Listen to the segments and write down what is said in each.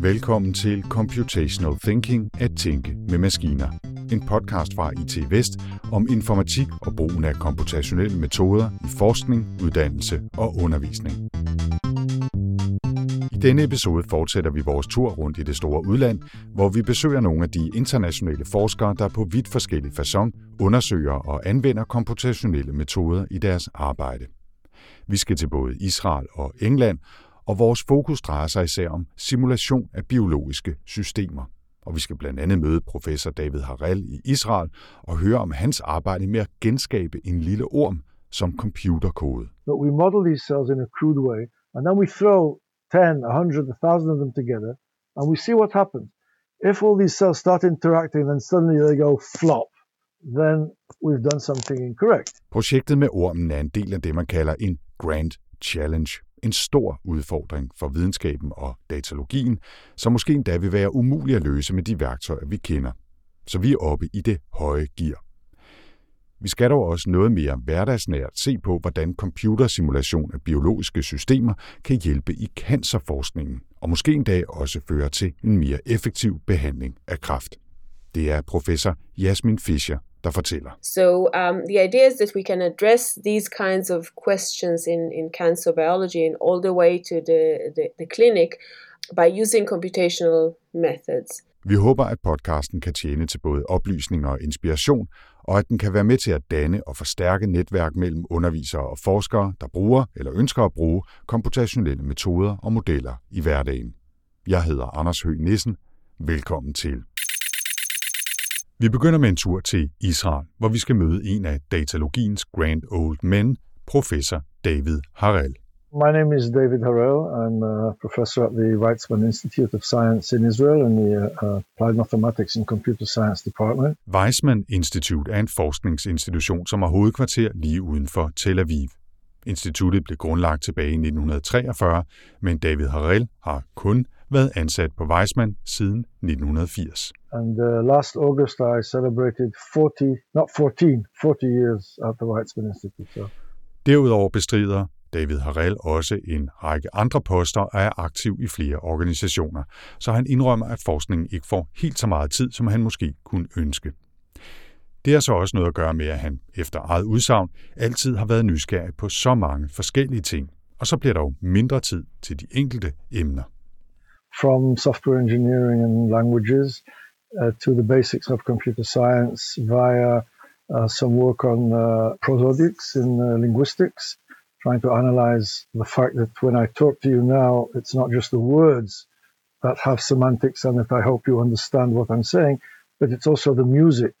Velkommen til Computational Thinking at tænke med maskiner. En podcast fra IT Vest om informatik og brugen af komputationelle metoder i forskning, uddannelse og undervisning. I denne episode fortsætter vi vores tur rundt i det store udland, hvor vi besøger nogle af de internationale forskere, der på vidt forskellige façon undersøger og anvender komputationelle metoder i deres arbejde. Vi skal til både Israel og England, og vores fokus drejer sig især om simulation af biologiske systemer. Og vi skal blandt andet møde professor David Harrell i Israel og høre om hans arbejde med at genskabe en lille orm som computerkode. But we model these cells in a crude way, and then we throw 10, 100, 1,000 of them together, and we see what happens. If all these cells start interacting, then suddenly they go flop, then we've done something incorrect. Projektet med ormen er en del af det, man kalder en Grand Challenge. En stor udfordring for videnskaben og datalogien, som måske endda vil være umulig at løse med de værktøjer, vi kender. Så vi er oppe i det høje gear. Vi skal dog også noget mere hverdagsnært se på, hvordan computersimulation af biologiske systemer kan hjælpe i cancerforskningen, og måske en dag også føre til en mere effektiv behandling af kræft. Det er professor Jasmin Fischer, der fortæller. So um, the idea is that we can address these kinds of questions in, in cancer biology and all the way to the, the, the clinic by using computational methods. Vi håber, at podcasten kan tjene til både oplysning og inspiration, og at den kan være med til at danne og forstærke netværk mellem undervisere og forskere, der bruger eller ønsker at bruge komputationelle metoder og modeller i hverdagen. Jeg hedder Anders Høgh Nissen. Velkommen til. Vi begynder med en tur til Israel, hvor vi skal møde en af datalogiens grand old men, professor David Harel. My name is David Harel. I'm a professor at the Weizmann Institute of Science in Israel in the uh, Applied Mathematics and Computer Science Department. Weizmann Institute er en forskningsinstitution, som har hovedkvarter lige uden for Tel Aviv. Instituttet blev grundlagt tilbage i 1943, men David Harel har kun været ansat på Weizmann siden 1980. And uh, last August I celebrated 40, not 14, 40 years at the Weizmann Institute. So. Derudover bestrider David Harel også en række andre poster og er aktiv i flere organisationer, så han indrømmer, at forskningen ikke får helt så meget tid, som han måske kunne ønske. Det har så også noget at gøre med, at han efter eget udsagn altid har været nysgerrig på så mange forskellige ting, og så bliver der jo mindre tid til de enkelte emner. From software engineering and languages uh, to the basics of computer science via uh, some work on uh, prosodics in uh, linguistics, trying to analyze the fact that when I talk to you now, it's not just the words that have semantics and that I hope you understand what I'm saying, but it's also the music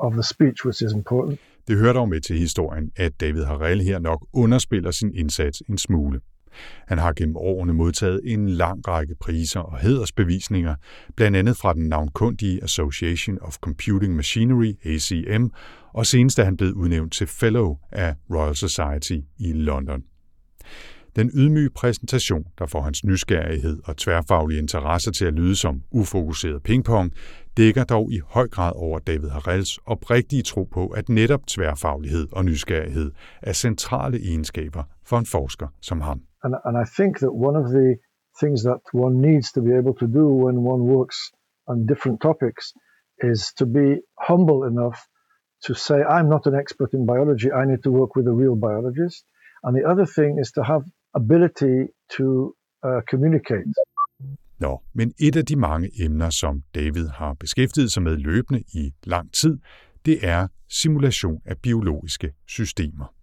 of the speech which is important. Det hører dog med til historien, at David Harel her nok underspiller sin indsats en smule. Han har gennem årene modtaget en lang række priser og hedersbevisninger, blandt andet fra den navnkundige Association of Computing Machinery, ACM, og senest er han blevet udnævnt til Fellow af Royal Society i London. Den ydmyge præsentation, der får hans nysgerrighed og tværfaglige interesser til at lyde som ufokuseret pingpong, dækker dog i høj grad over David Harrells oprigtige tro på, at netop tværfaglighed og nysgerrighed er centrale egenskaber for en forsker som ham. And, and I think that one of the things that one needs to be able to do when one works on different topics is to be humble enough to say, I'm not an expert in biology, I need to work with a real biologist. And the other thing is to have ability to uh, communicate. Nå, men et af de mange emner, som David har beskæftiget sig med løbende i lang tid, det er simulation af biologiske systemer.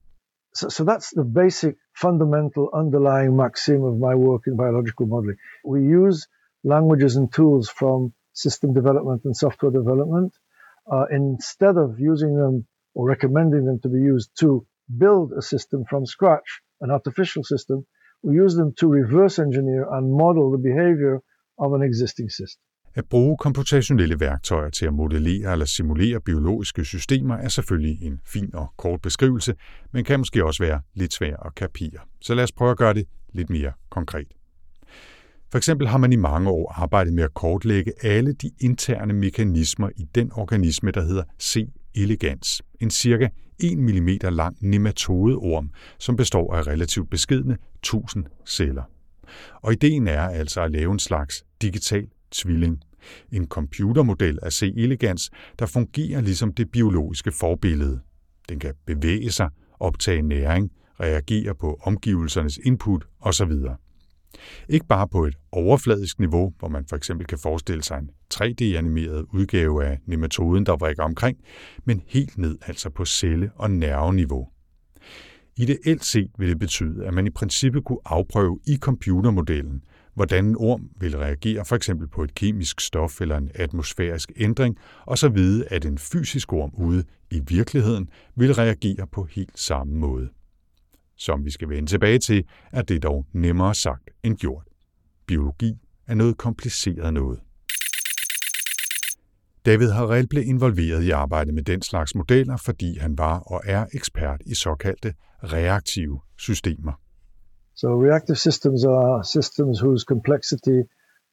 So, so that's the basic, fundamental, underlying maxim of my work in biological modeling. We use languages and tools from system development and software development uh, instead of using them or recommending them to be used to build a system from scratch, an artificial system. We use them to reverse engineer and model the behavior of an existing system. At bruge komputationelle værktøjer til at modellere eller simulere biologiske systemer er selvfølgelig en fin og kort beskrivelse, men kan måske også være lidt svær at kapere. Så lad os prøve at gøre det lidt mere konkret. For eksempel har man i mange år arbejdet med at kortlægge alle de interne mekanismer i den organisme, der hedder C. elegans, en cirka 1 mm lang nematodeorm, som består af relativt beskedne 1000 celler. Og ideen er altså at lave en slags digital tvilling, en computermodel af C. elegans, der fungerer ligesom det biologiske forbillede. Den kan bevæge sig, optage næring, reagere på omgivelsernes input osv. Ikke bare på et overfladisk niveau, hvor man for eksempel kan forestille sig en 3D-animeret udgave af nematoden, der vrikker omkring, men helt ned altså på celle- og nerveniveau. Ideelt set vil det betyde, at man i princippet kunne afprøve i computermodellen, hvordan en orm vil reagere for eksempel på et kemisk stof eller en atmosfærisk ændring, og så vide, at en fysisk orm ude i virkeligheden vil reagere på helt samme måde. Som vi skal vende tilbage til, er det dog nemmere sagt end gjort. Biologi er noget kompliceret noget. David Harrell blev involveret i arbejdet med den slags modeller, fordi han var og er ekspert i såkaldte reaktive systemer. So reactive systems are systems whose complexity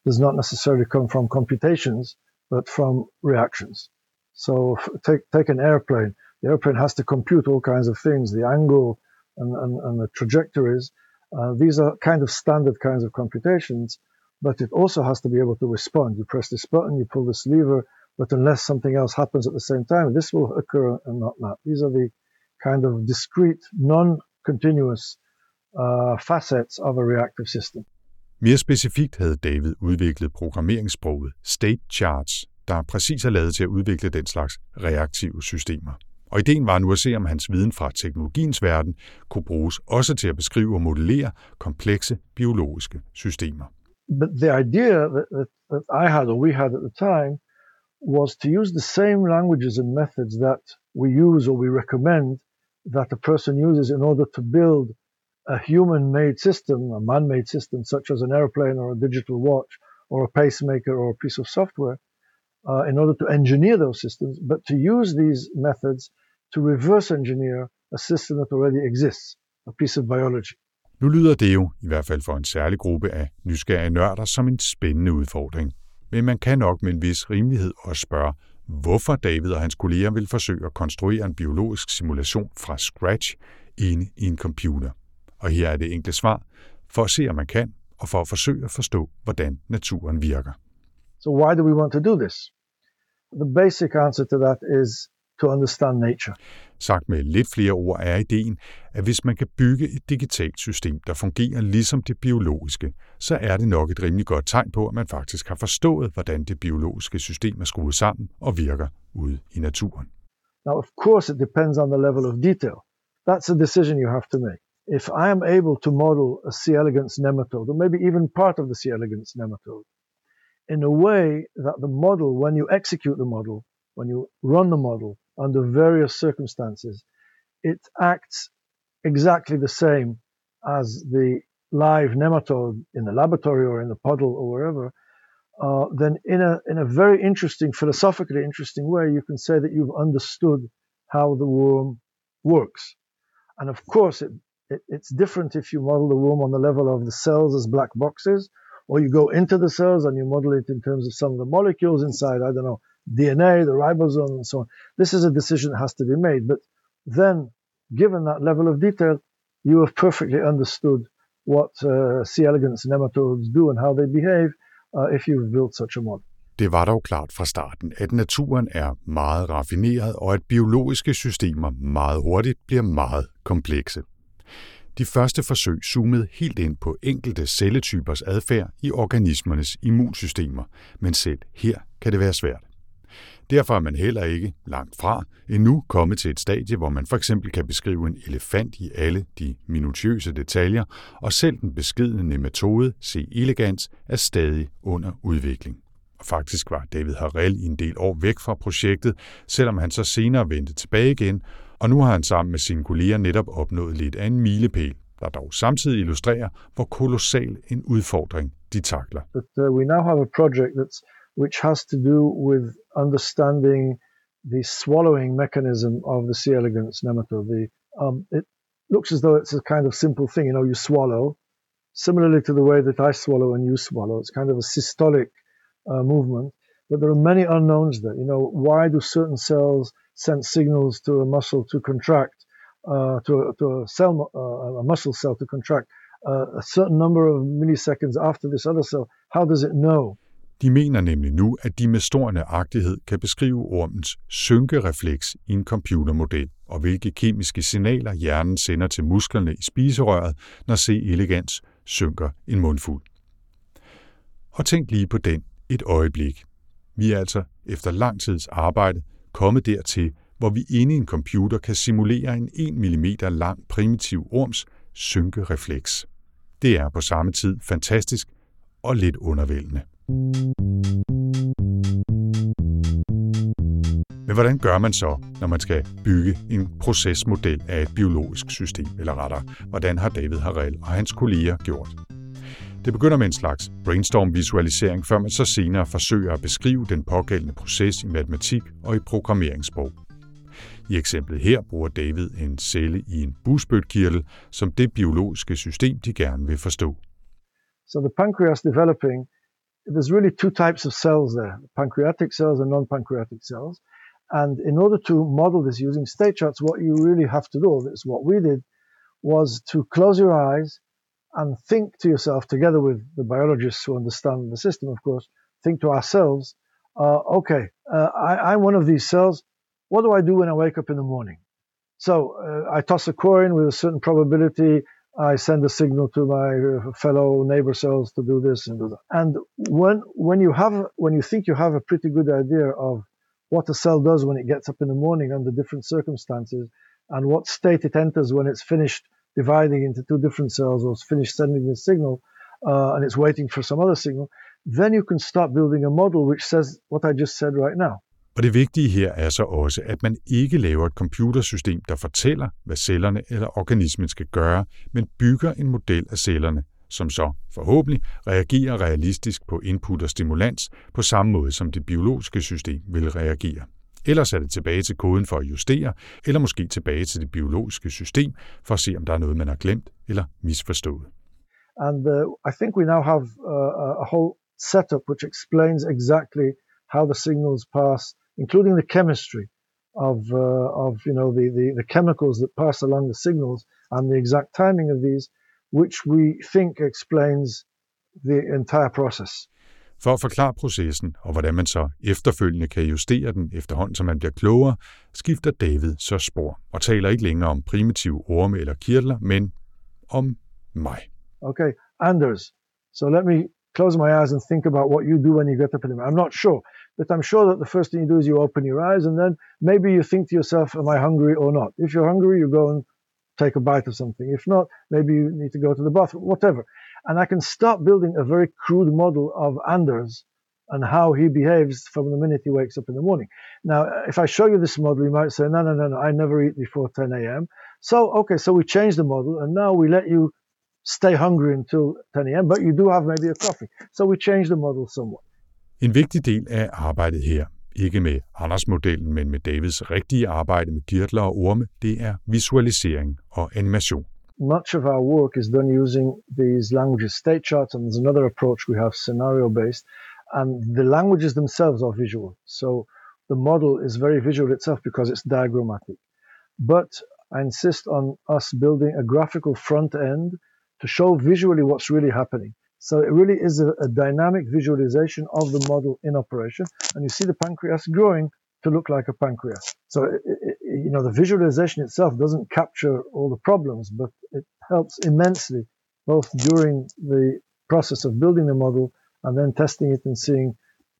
does not necessarily come from computations, but from reactions. So take, take an airplane. The airplane has to compute all kinds of things, the angle and, and, and the trajectories. Uh, these are kind of standard kinds of computations, but it also has to be able to respond. You press this button, you pull this lever, but unless something else happens at the same time, this will occur and not that. These are the kind of discrete, non-continuous uh, facets of a reactive system. Mere specifikt havde David udviklet programmeringssproget State Charts, der præcis er lavet til at udvikle den slags reaktive systemer. Og ideen var nu at se, om hans viden fra teknologiens verden kunne bruges også til at beskrive og modellere komplekse biologiske systemer. But the idea that, that, that I had or we had at the time was to use the same languages and methods that we use or we recommend that a person uses in order to build a human-made system, a man-made system such as an airplane or a digital watch or a pacemaker or a piece of software, uh, in order to engineer those systems, but to use these methods to reverse engineer a system that already exists, a piece of biology. Nu lyder det jo, i hvert fald for en særlig gruppe af nysgerrige nørder, som en spændende udfordring. Men man kan nok med en vis rimelighed også spørge, hvorfor David og hans kolleger vil forsøge at konstruere en biologisk simulation fra scratch inde i en computer. Og her er det enkle svar, for at se, om man kan, og for at forsøge at forstå, hvordan naturen virker. So why do we want to do this? The basic answer to that is to understand nature. Sagt med lidt flere ord er ideen, at hvis man kan bygge et digitalt system, der fungerer ligesom det biologiske, så er det nok et rimelig godt tegn på, at man faktisk har forstået, hvordan det biologiske system er skruet sammen og virker ude i naturen. Now, of course, it depends on the level of detail. That's a decision you have to make. If I am able to model a C. elegans nematode, or maybe even part of the C. elegans nematode, in a way that the model, when you execute the model, when you run the model under various circumstances, it acts exactly the same as the live nematode in the laboratory or in the puddle or wherever, uh, then in a, in a very interesting, philosophically interesting way, you can say that you've understood how the worm works. And of course, it, it, it's different if you model the worm on the level of the cells as black boxes, or you go into the cells and you model it in terms of some of the molecules inside, I don't know, DNA, the ribosome, and so on. This is a decision that has to be made. But then, given that level of detail, you have perfectly understood what uh, C. elegans nematodes do and how they behave uh, if you've built such a model. Det var dog klart fra starten, at naturen er meget raffineret, og at biologiske systemer meget hurtigt bliver meget komplekse. De første forsøg zoomede helt ind på enkelte celletypers adfærd i organismernes immunsystemer, men selv her kan det være svært. Derfor er man heller ikke langt fra endnu kommet til et stadie, hvor man for eksempel kan beskrive en elefant i alle de minutiøse detaljer, og selv den beskidende metode C. elegans er stadig under udvikling. Og faktisk var David Harrell i en del år væk fra projektet, selvom han så senere vendte tilbage igen, og nu har han sammen med sine kolleger netop opnået lidt af en milepæl, der dog samtidig illustrerer, hvor kolossal en udfordring de takler. But uh, we now have a project that's which has to do with understanding the swallowing mechanism of the C. elegans nematode. The, um, it looks as though it's a kind of simple thing. You know, you swallow, similarly to the way that I swallow and you swallow. It's kind of a systolic uh, movement. But there are many unknowns there. You know, why do certain cells sent signals to a muscle to contract, uh, to, a, to a cell, uh, a muscle cell to contract uh, a certain number of milliseconds after this other cell. How does it know? De mener nemlig nu, at de med stor nøjagtighed kan beskrive ormens synkerefleks i en computermodel, og hvilke kemiske signaler hjernen sender til musklerne i spiserøret, når C. elegans synker en mundfuld. Og tænk lige på den et øjeblik. Vi er altså efter lang tids arbejde kommet dertil, hvor vi inde i en computer kan simulere en 1 mm lang primitiv orms synkerefleks. Det er på samme tid fantastisk og lidt undervældende. Men hvordan gør man så, når man skal bygge en procesmodel af et biologisk system, eller rettere, hvordan har David Harrell og hans kolleger gjort? Det begynder med en slags brainstorm-visualisering, før man så senere forsøger at beskrive den pågældende proces i matematik og i programmeringssprog. I eksemplet her bruger David en celle i en busbødkirtel som det biologiske system, de gerne vil forstå. So the pancreas developing, there's really two types of cells there, pancreatic cells and non-pancreatic cells. And in order to model this using state charts, what you really have to do, is what we did, was to close your eyes and think to yourself, together with the biologists who understand the system, of course, think to ourselves, uh, okay, uh, I, I'm one of these cells. What do I do when I wake up in the morning? So uh, I toss a coin with a certain probability. I send a signal to my uh, fellow neighbor cells to do this and do that. And when when you have when you think you have a pretty good idea of what a cell does when it gets up in the morning under different circumstances, and what state it enters when it's finished dividing into two different cells or it's finished sending the signal, uh, and it's waiting for some other signal, then you can start building a model which says what I just said right now. Og det vigtige her er så også, at man ikke laver et computersystem, der fortæller, hvad cellerne eller organismen skal gøre, men bygger en model af cellerne, som så forhåbentlig reagerer realistisk på input og stimulans på samme måde, som det biologiske system vil reagere. Ellers er det tilbage til koden for at justere, eller måske tilbage til det biologiske system for at se, om der er noget, man har glemt eller misforstået. And uh, I think we now have uh, a whole setup which explains exactly how the signals pass including the chemistry of, uh, of you know, the, the, the chemicals that pass along the signals and the exact timing of these, which we think explains the entire process. For at forklare processen og hvordan man så efterfølgende kan justere den efterhånden, som man bliver klogere, skifter David så spor og taler ikke længere om primitive orme eller kirtler, men om mig. Okay, Anders. So let me close my eyes and think about what you do when you get up in the morning. I'm not sure. But I'm sure that the first thing you do is you open your eyes and then maybe you think to yourself, Am I hungry or not? If you're hungry, you go and take a bite of something. If not, maybe you need to go to the bathroom, whatever. And I can start building a very crude model of Anders and how he behaves from the minute he wakes up in the morning. Now, if I show you this model, you might say, no, no, no, no, I never eat before 10 a.m. So, okay, so we change the model and now we let you stay hungry until 10 a.m., but you do have maybe a coffee. So we change the model somewhat. En vigtig del af arbejdet her, ikke med Anders-modellen, men med Davids rigtige arbejde med kirtler og orme, det er visualisering og animation. Much of our work is done using these languages state charts, and there's another approach we have scenario-based, and the languages themselves are visual. So the model is very visual itself because it's diagrammatic. But I insist on us building a graphical front end to show visually what's really happening. So it really is a, a, dynamic visualization of the model in operation. And you see the pancreas growing to look like a pancreas. So, it, you know, the visualization itself doesn't capture all the problems, but it helps immensely both during the process of building the model and then testing it and seeing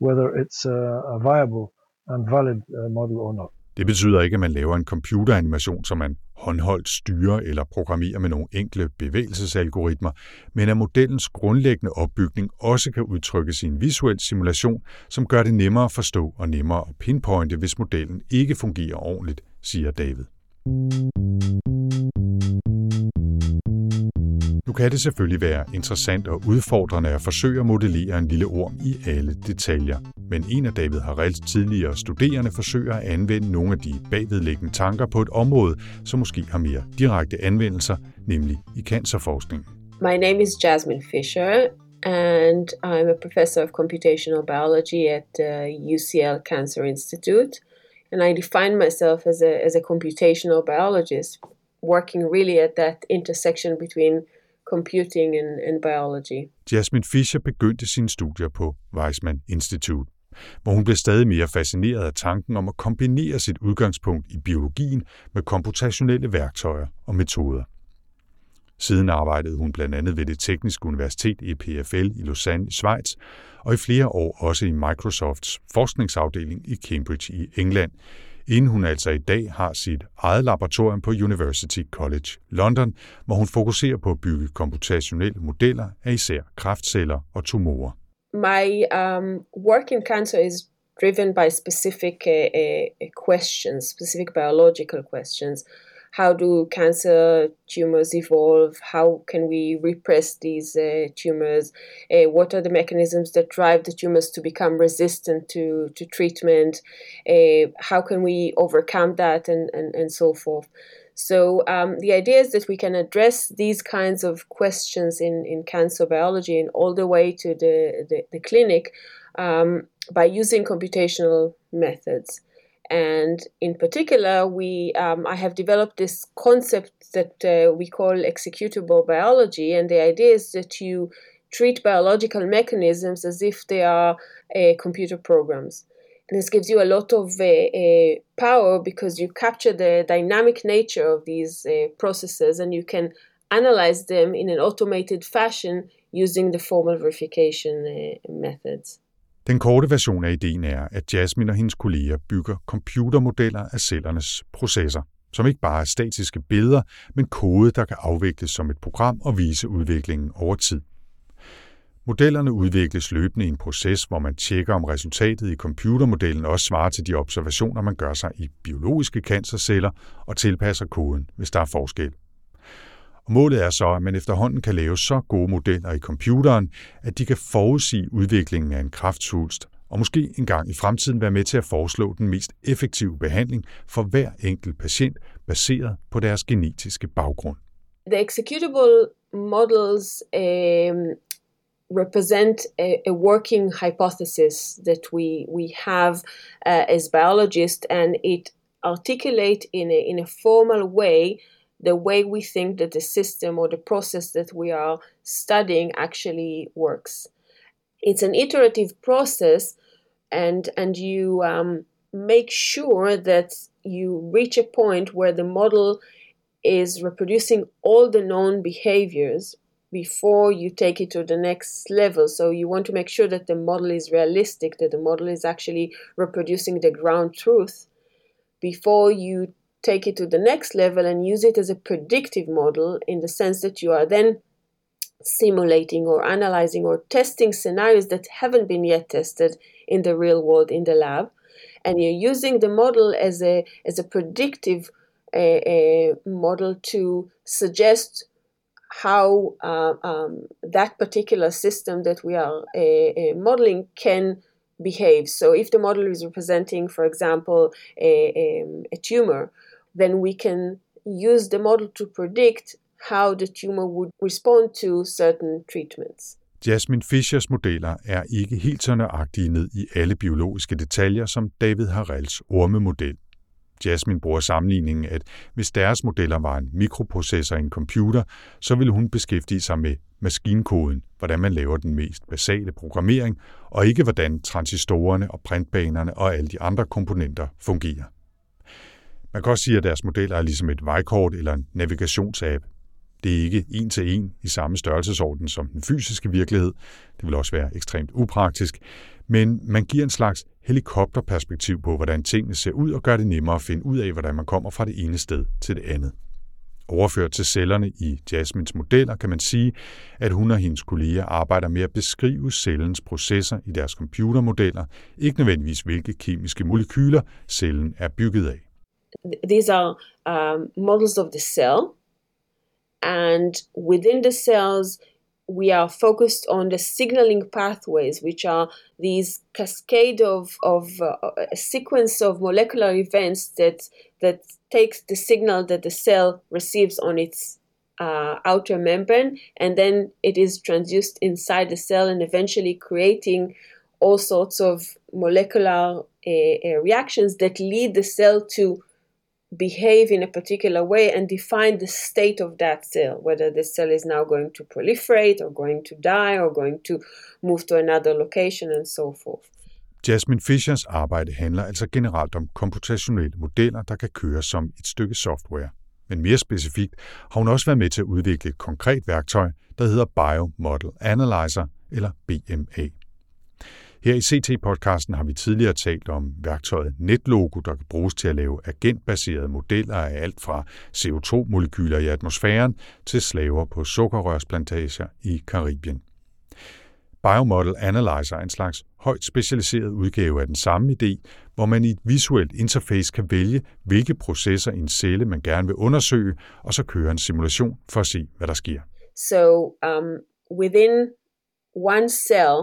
whether it's a, viable and valid uh, model or not. Det betyder ikke, at man laver en computeranimation, som man håndholdt styrer eller programmerer med nogle enkle bevægelsesalgoritmer, men at modellens grundlæggende opbygning også kan udtrykkes i en visuel simulation, som gør det nemmere at forstå og nemmere at pinpointe, hvis modellen ikke fungerer ordentligt, siger David. Nu kan det selvfølgelig være interessant og udfordrende at forsøge at modellere en lille orm i alle detaljer. Men en af David Harrells tidligere studerende forsøger at anvende nogle af de bagvedliggende tanker på et område, som måske har mere direkte anvendelser, nemlig i cancerforskning. My name is Jasmine Fisher, and I'm a professor of computational biology at uh, the UCL Cancer Institute and I define myself as a, as a computational biologist, working really at that intersection between computing and, and biology. Jasmine Fischer begyndte sine studier på Weizmann Institute, hvor hun blev stadig mere fascineret af tanken om at kombinere sit udgangspunkt i biologien med komputationelle værktøjer og metoder. Siden arbejdede hun blandt andet ved det tekniske universitet EPFL i Lausanne i Schweiz, og i flere år også i Microsofts forskningsafdeling i Cambridge i England, inden hun altså i dag har sit eget laboratorium på University College London, hvor hun fokuserer på at bygge komputationelle modeller af især kræftceller og tumorer. My um, work in cancer is driven by specific uh, uh questions, specific biological questions. How do cancer tumors evolve? How can we repress these uh, tumors? Uh, what are the mechanisms that drive the tumors to become resistant to, to treatment? Uh, how can we overcome that and, and, and so forth? So um, the idea is that we can address these kinds of questions in, in cancer biology and all the way to the, the, the clinic um, by using computational methods and in particular, we um, I have developed this concept that uh, we call executable biology, and the idea is that you treat biological mechanisms as if they are uh, computer programs. And this gives you a lot of uh, uh power because you capture the dynamic nature of these uh, processes and you can analyze them in an automated fashion using the formal verification uh, methods. Den korte version af ideen er, at Jasmine og hendes kolleger bygger computermodeller af cellernes processer, som ikke bare er statiske billeder, men kode, der kan afvikles som et program og vise udviklingen over tid. Modellerne udvikles løbende i en proces, hvor man tjekker, om resultatet i computermodellen også svarer til de observationer, man gør sig i biologiske cancerceller og tilpasser koden, hvis der er forskel. Og målet er så, at man efterhånden kan lave så gode modeller i computeren, at de kan forudsige udviklingen af en kraftsvulst, og måske engang i fremtiden være med til at foreslå den mest effektive behandling for hver enkelt patient, baseret på deres genetiske baggrund. The executable models um, represent a, a working hypothesis that we we have uh, as biologists, and it articulate in a in a formal way the way we think that the system or the process that we are studying actually works. It's an iterative process, and and you um, make sure that you reach a point where the model is reproducing all the known behaviors before you take it to the next level. So you want to make sure that the model is realistic, that the model is actually reproducing the ground truth before you take it to the next level and use it as a predictive model in the sense that you are then simulating or analyzing or testing scenarios that haven't been yet tested in the real world in the lab and you're using the model as a as a predictive uh, model to suggest how uh, um, that particular system that we are uh, modeling can behave. So, if the model is representing, for example, a, a, a tumor, then we can use the model to predict how the tumor would respond to certain treatments. Jasmine Fischers modeller er ikke helt så nøjagtige ned i alle biologiske detaljer som David Harrells ormemodel. Jasmine bruger sammenligningen, at hvis deres modeller var en mikroprocessor i en computer, så ville hun beskæftige sig med maskinkoden, hvordan man laver den mest basale programmering, og ikke hvordan transistorerne og printbanerne og alle de andre komponenter fungerer. Man kan også sige, at deres modeller er ligesom et vejkort eller en navigationsapp. Det er ikke en til en i samme størrelsesorden som den fysiske virkelighed. Det vil også være ekstremt upraktisk. Men man giver en slags helikopterperspektiv på, hvordan tingene ser ud, og gør det nemmere at finde ud af, hvordan man kommer fra det ene sted til det andet. Overført til cellerne i Jasmins modeller kan man sige, at hun og hendes kolleger arbejder med at beskrive cellens processer i deres computermodeller, ikke nødvendigvis hvilke kemiske molekyler cellen er bygget af. These are um, models of the cell, and within the cells, we are focused on the signaling pathways, which are these cascade of, of uh, a sequence of molecular events that that takes the signal that the cell receives on its uh, outer membrane, and then it is transduced inside the cell, and eventually creating all sorts of molecular uh, reactions that lead the cell to behave in a particular way and define the state of that cell, whether the cell is now going to proliferate or going to die or going to move to another location and so forth. Jasmine Fishers arbejde handler altså generelt om komputationelle modeller, der kan køre som et stykke software. Men mere specifikt har hun også været med til at udvikle et konkret værktøj, der hedder Biomodel Analyzer, eller BMA. Her i CT-podcasten har vi tidligere talt om værktøjet NetLogo, der kan bruges til at lave agentbaserede modeller af alt fra CO2-molekyler i atmosfæren til slaver på sukkerrørsplantager i Karibien. Biomodel Analyzer er en slags højt specialiseret udgave af den samme idé, hvor man i et visuelt interface kan vælge, hvilke processer i en celle man gerne vil undersøge, og så køre en simulation for at se, hvad der sker. So um, within one cell,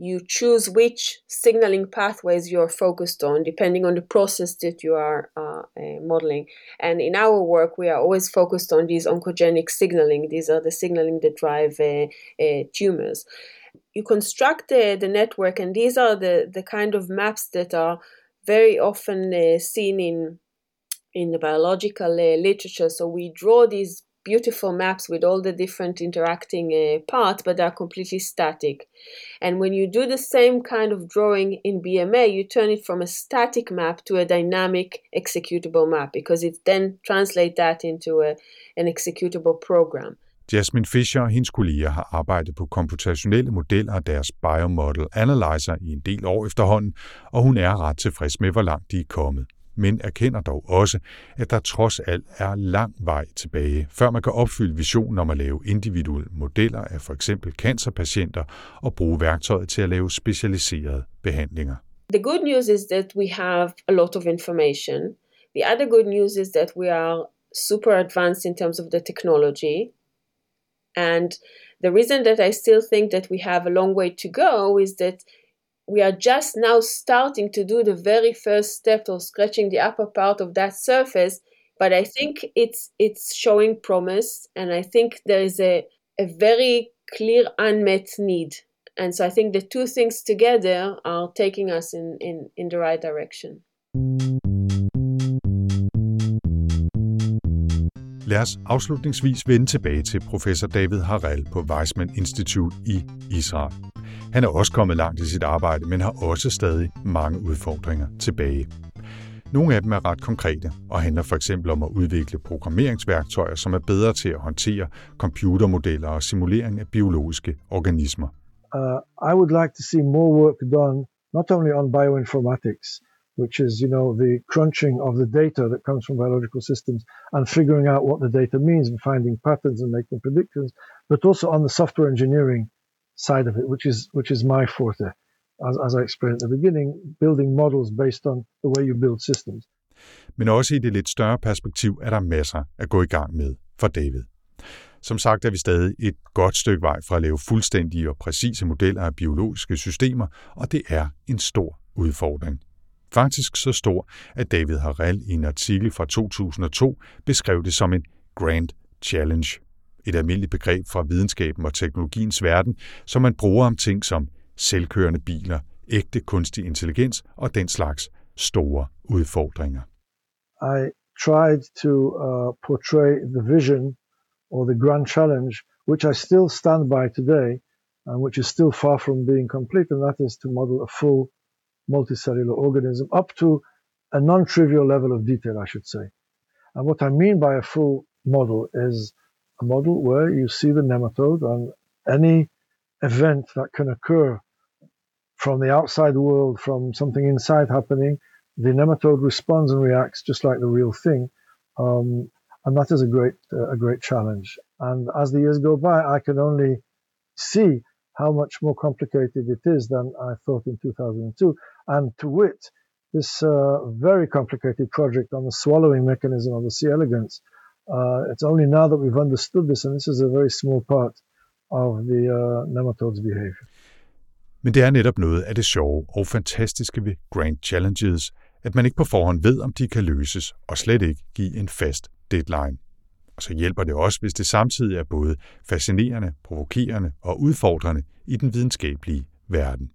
you choose which signaling pathways you're focused on depending on the process that you are uh, uh, modeling. And in our work, we are always focused on these oncogenic signaling. These are the signaling that drive uh, uh tumors. you construct the, the network, and these are the, the kind of maps that are very often uh, seen in in the biological uh, literature. So we draw these beautiful maps with all the different interacting uh, parts, but they're completely static. And when you do the same kind of drawing in BMA, you turn it from a static map to a dynamic executable map because it then translates that into a, an executable program. Jasmine Fisher og hendes kolleger har arbejdet på komputationelle modeller af deres Biomodel Analyzer i en del år efterhånden, og hun er ret tilfreds med, hvor langt de er kommet. Men erkender dog også, at der trods alt er lang vej tilbage, før man kan opfylde visionen om at lave individuelle modeller af for eksempel cancerpatienter og bruge værktøjet til at lave specialiserede behandlinger. The good news is that we have a lot of information. The other good news is that we are super advanced in terms of the technology. And the reason that I still think that we have a long way to go is that we are just now starting to do the very first step of scratching the upper part of that surface. But I think it's it's showing promise, and I think there is a, a very clear unmet need. And so I think the two things together are taking us in, in, in the right direction. Lad os afslutningsvis vende tilbage til professor David Harel på Weizmann Institute i Israel. Han er også kommet langt i sit arbejde, men har også stadig mange udfordringer tilbage. Nogle af dem er ret konkrete og handler for eksempel om at udvikle programmeringsværktøjer, som er bedre til at håndtere computermodeller og simulering af biologiske organismer. Uh, I would like to see more work done not only on bioinformatics, which is, you know, the crunching of the data that comes from biological systems and figuring out what the data means and finding patterns and making predictions, but also on the software engineering side of it, which is which is my forte. As, as I explained at the beginning, building models based on the way you build systems. Men også i det lidt større perspektiv er der masser at gå i gang med for David. Som sagt er vi stadig et godt stykke vej fra at lave fuldstændige og præcise modeller af biologiske systemer, og det er en stor udfordring. Faktisk så stor, at David Harrell i en artikel fra 2002 beskrev det som en Grand Challenge. Et almindeligt begreb fra videnskaben og teknologiens verden, som man bruger om ting som selvkørende biler, ægte kunstig intelligens og den slags store udfordringer. I tried to uh, portray the vision or the grand challenge, which I still stand by today, and which is still far from being complete, and that is to model a full multicellular organism up to a non-trivial level of detail, I should say. And what I mean by a full model is a model where you see the nematode and any event that can occur from the outside world, from something inside happening, the nematode responds and reacts just like the real thing. Um, and that is a great, uh, a great challenge. And as the years go by, I can only see how much more complicated it is than I thought in 2002. And to wit, this uh, very complicated project on the swallowing mechanism of the C. elegans, uh, it's only now that we've understood this, and this is a very small part of the uh, nematode's behavior. Men det er netop noget af det sjove og fantastiske ved Grand Challenges, at man ikke på forhånd ved, om de kan løses, og slet ikke give en fast deadline. Og så hjælper det også, hvis det samtidig er både fascinerende, provokerende og udfordrende i den videnskabelige verden.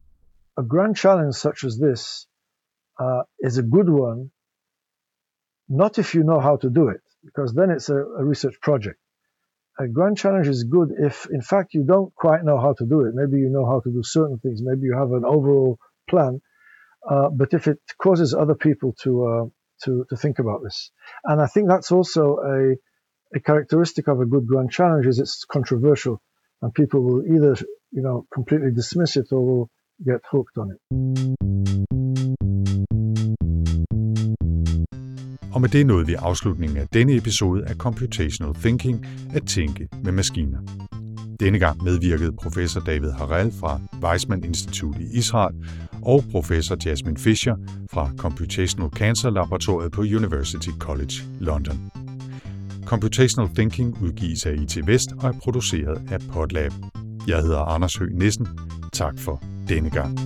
A grand challenge such as this uh, is a good one, not if you know how to do it, because then it's a, a research project. A grand challenge is good if, in fact, you don't quite know how to do it. Maybe you know how to do certain things. Maybe you have an overall plan. Uh, but if it causes other people to, uh, to, to think about this. And I think that's also a, a characteristic of a good grand challenge is it's controversial and people will either, you know, completely dismiss it or will get hooked on it. Og med det nåede vi afslutningen af denne episode af Computational Thinking at tænke med maskiner. Denne gang medvirkede professor David Harrell fra Weizmann Institute i Israel og professor Jasmine Fisher fra Computational Cancer Laboratoriet på University College London. Computational Thinking udgives af IT Vest og er produceret af Podlab. Jeg hedder Anders Høgh Nissen. Tak for denne gang.